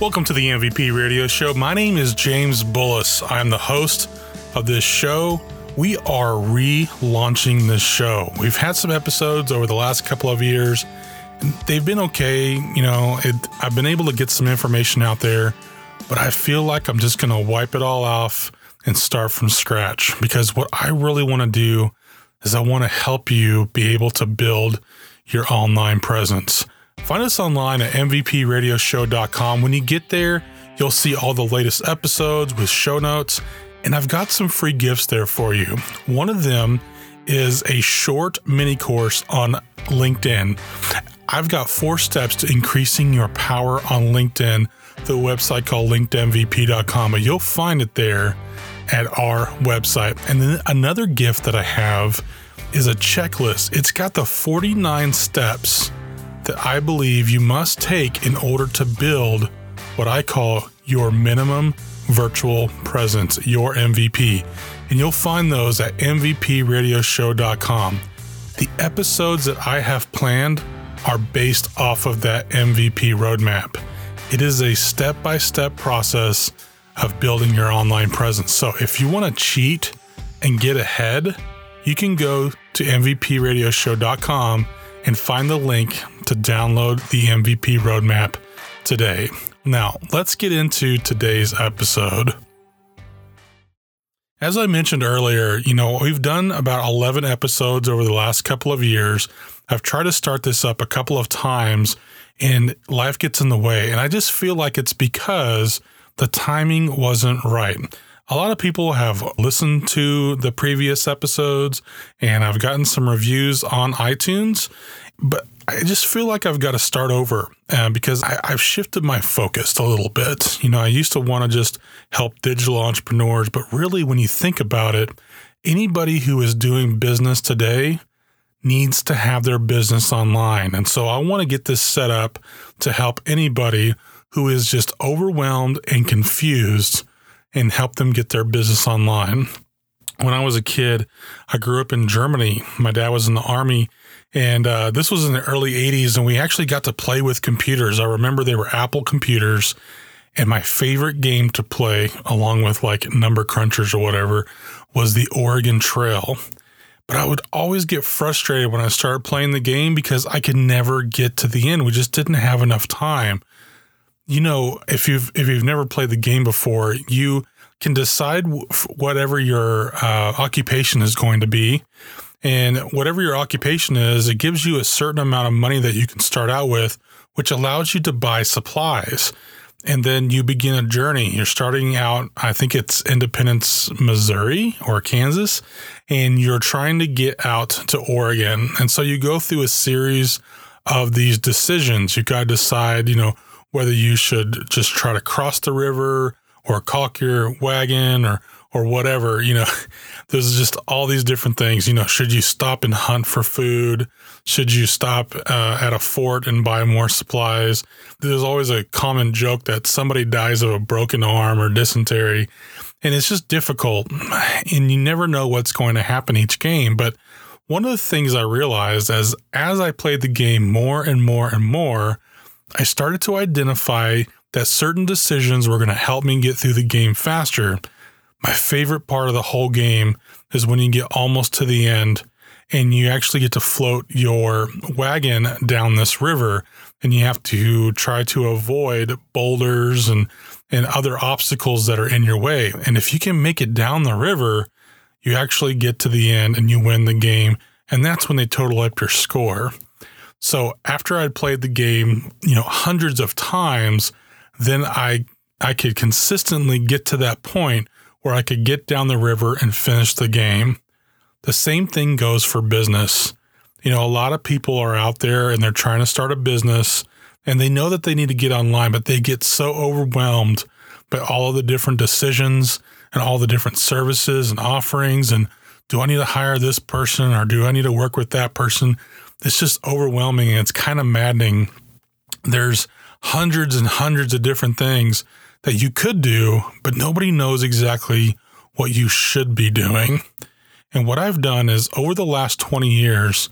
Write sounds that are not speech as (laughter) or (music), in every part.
Welcome to the MVP Radio Show. My name is James Bullis. I'm the host of this show. We are relaunching this show. We've had some episodes over the last couple of years. They've been okay. You know, it, I've been able to get some information out there, but I feel like I'm just going to wipe it all off and start from scratch because what I really want to do is I want to help you be able to build your online presence. Find us online at MVPRadioshow.com. When you get there, you'll see all the latest episodes with show notes, and I've got some free gifts there for you. One of them is a short mini course on LinkedIn. I've got four steps to increasing your power on LinkedIn, the website called LinkedInVP.com, but you'll find it there at our website. And then another gift that I have is a checklist. It's got the 49 steps that I believe you must take in order to build what I call your minimum virtual presence, your MVP. And you'll find those at MVPRadioshow.com. The episodes that I have planned are based off of that MVP roadmap. It is a step by step process of building your online presence. So if you want to cheat and get ahead, you can go to MVPRadioshow.com and find the link to download the MVP roadmap today. Now, let's get into today's episode. As I mentioned earlier, you know, we've done about 11 episodes over the last couple of years. I've tried to start this up a couple of times and life gets in the way. And I just feel like it's because the timing wasn't right. A lot of people have listened to the previous episodes and I've gotten some reviews on iTunes, but I just feel like I've got to start over uh, because I, I've shifted my focus a little bit. You know, I used to want to just help digital entrepreneurs, but really, when you think about it, anybody who is doing business today needs to have their business online. And so I want to get this set up to help anybody who is just overwhelmed and confused and help them get their business online. When I was a kid, I grew up in Germany. My dad was in the army and uh, this was in the early 80s, and we actually got to play with computers. I remember they were Apple computers. And my favorite game to play, along with like Number Crunchers or whatever, was the Oregon Trail. But I would always get frustrated when I started playing the game because I could never get to the end. We just didn't have enough time. You know, if you've if you've never played the game before, you can decide whatever your uh, occupation is going to be, and whatever your occupation is, it gives you a certain amount of money that you can start out with, which allows you to buy supplies. And then you begin a journey. You're starting out, I think it's Independence, Missouri or Kansas, and you're trying to get out to Oregon. And so you go through a series of these decisions. You've got to decide, you know, whether you should just try to cross the river or caulk your wagon or or whatever, you know, (laughs) there's just all these different things. You know, should you stop and hunt for food? Should you stop uh, at a fort and buy more supplies? There's always a common joke that somebody dies of a broken arm or dysentery. And it's just difficult. (sighs) And you never know what's going to happen each game. But one of the things I realized as as I played the game more and more and more, I started to identify that certain decisions were going to help me get through the game faster my favorite part of the whole game is when you get almost to the end and you actually get to float your wagon down this river and you have to try to avoid boulders and and other obstacles that are in your way. And if you can make it down the river, you actually get to the end and you win the game. And that's when they total up your score. So after I'd played the game, you know, hundreds of times, then I I could consistently get to that point where I could get down the river and finish the game. The same thing goes for business. You know, a lot of people are out there and they're trying to start a business and they know that they need to get online, but they get so overwhelmed by all of the different decisions and all the different services and offerings. And do I need to hire this person or do I need to work with that person? It's just overwhelming and it's kind of maddening. There's hundreds and hundreds of different things that you could do, but nobody knows exactly what you should be doing. And what I've done is over the last 20 years,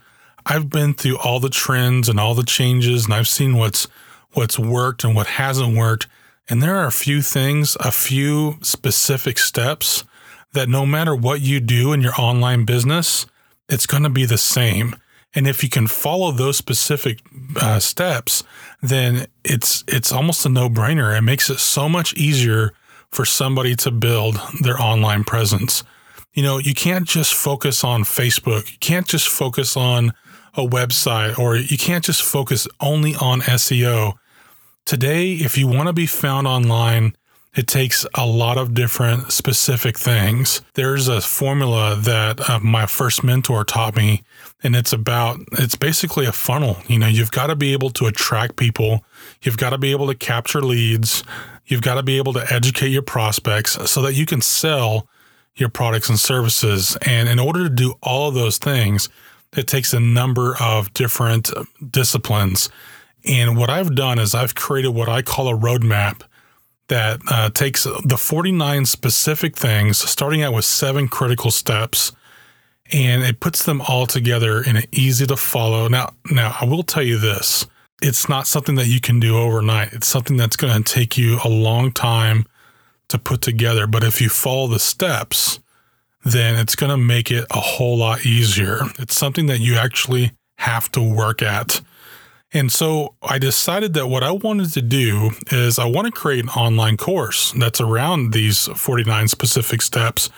I've been through all the trends and all the changes and I've seen what's what's worked and what hasn't worked And there are a few things, a few specific steps that no matter what you do in your online business, it's going to be the same. And if you can follow those specific uh, steps, then it's it's almost a no-brainer. It makes it so much easier for somebody to build their online presence. You know, you can't just focus on Facebook. You can't just focus on a website or you can't just focus only on SEO. Today, if you want to be found online, it takes a lot of different specific things. There's a formula that uh, my first mentor taught me, and it's about it's basically a funnel. You know, you've got to be able to attract people, you've got to be able to capture leads, you've got to be able to educate your prospects so that you can sell your products and services. And in order to do all of those things, it takes a number of different disciplines. And what I've done is I've created what I call a roadmap that uh, takes the 49 specific things, starting out with seven critical steps, and it puts them all together in an easy to follow. Now, now I will tell you this: it's not something that you can do overnight. It's something that's going to take you a long time to put together. But if you follow the steps, then it's going to make it a whole lot easier. It's something that you actually have to work at. And so I decided that what I wanted to do is I want to create an online course that's around these 49 specific steps.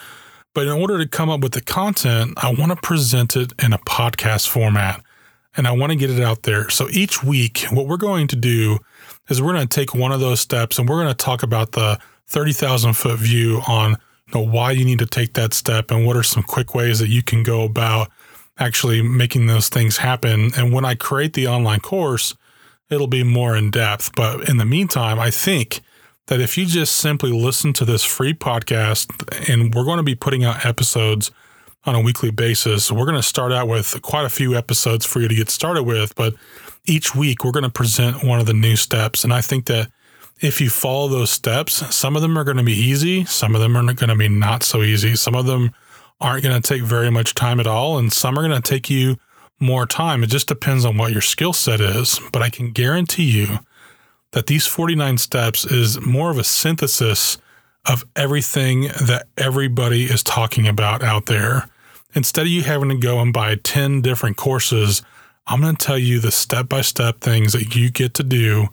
But in order to come up with the content, I want to present it in a podcast format and I want to get it out there. So each week, what we're going to do is we're going to take one of those steps and we're going to talk about the 30,000 foot view on you know, why you need to take that step and what are some quick ways that you can go about actually making those things happen. And when I create the online course, it'll be more in depth. But in the meantime, I think that if you just simply listen to this free podcast, and we're going to be putting out episodes on a weekly basis, we're going to start out with quite a few episodes for you to get started with. But each week, we're going to present one of the new steps. And I think that if you follow those steps, some of them are going to be easy, some of them are going to be not so easy. Some of them aren't going to take very much time at all, and some are going to take you more time. It just depends on what your skill set is. But I can guarantee you that these 49 steps is more of a synthesis of everything that everybody is talking about out there. Instead of you having to go and buy 10 different courses, I'm going to tell you the step by step things that you get to do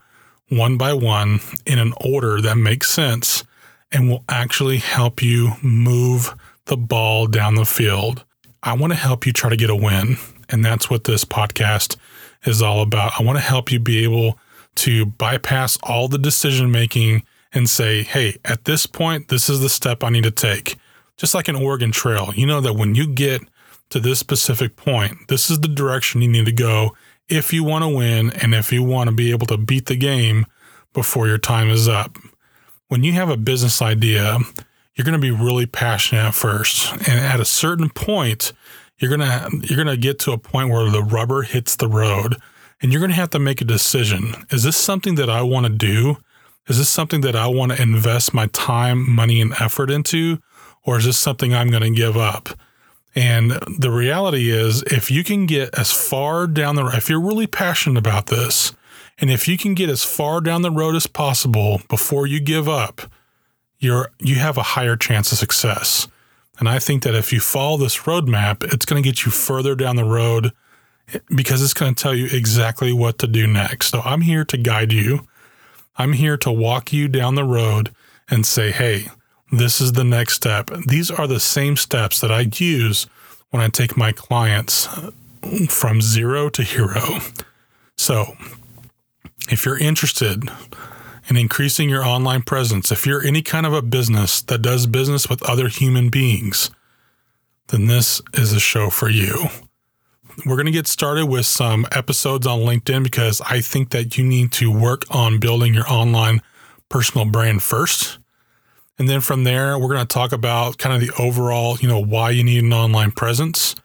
one by one in an order that makes sense and will actually help you move the ball down the field. I want to help you try to get a win. And that's what this podcast is all about. I want to help you be able to bypass all the decision making and say, hey, at this point, this is the step I need to take. Just like an Oregon Trail, you know that when you get to this specific point, this is the direction you need to go if you want to win and if you want to be able to beat the game before your time is up. When you have a business idea, you're going to be really passionate at first. And at a certain point, you're going to you're going to get to a point where the rubber hits the road and you're going to have to make a decision. Is this something that I want to do? Is this something that I want to invest my time, money and effort into or is this something I'm going to give up? And the reality is if you can get as far down the road, if you're really passionate about this and if you can get as far down the road as possible before you give up, you're you have a higher chance of success. And I think that if you follow this roadmap, it's going to get you further down the road because it's going to tell you exactly what to do next. So I'm here to guide you. I'm here to walk you down the road and say, hey, this is the next step. These are the same steps that I use when I take my clients uh, from zero to hero. So if you're interested, in increasing your online presence, if you're any kind of a business that does business with other human beings, then this is a show for you. We're going to get started with some episodes on LinkedIn because I think that you need to work on building your online personal brand first. And then from there, we're going to talk about kind of the overall, you know, why you need an online presence.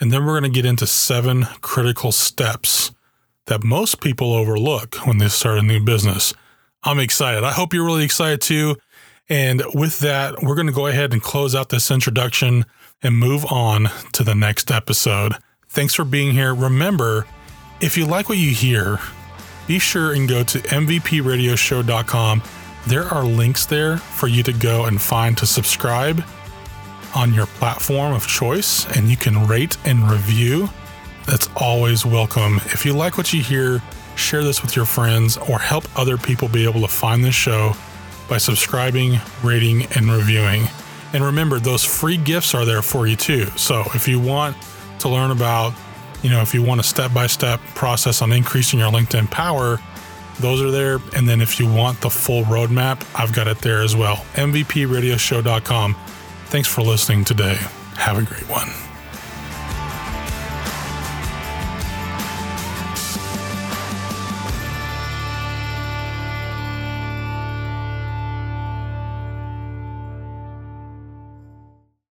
And then we're going to get into seven critical steps that most people overlook when they start a new business. I'm excited. I hope you're really excited too. And with that, we're going to go ahead and close out this introduction and move on to the next episode. Thanks for being here. Remember, if you like what you hear, be sure and go to MVPradioshow.com there are links there for you to go and find to subscribe on your platform of choice, and you can rate and review. That's always welcome. If you like what you hear, share this with your friends or help other people be able to find this show by subscribing, rating, and reviewing. And remember, those free gifts are there for you too. So if you want to learn about, you know, if you want a step by step process on increasing your LinkedIn power, those are there. And then if you want the full roadmap, I've got it there as well. MVPradioshow.com. Thanks for listening today. Have a great one.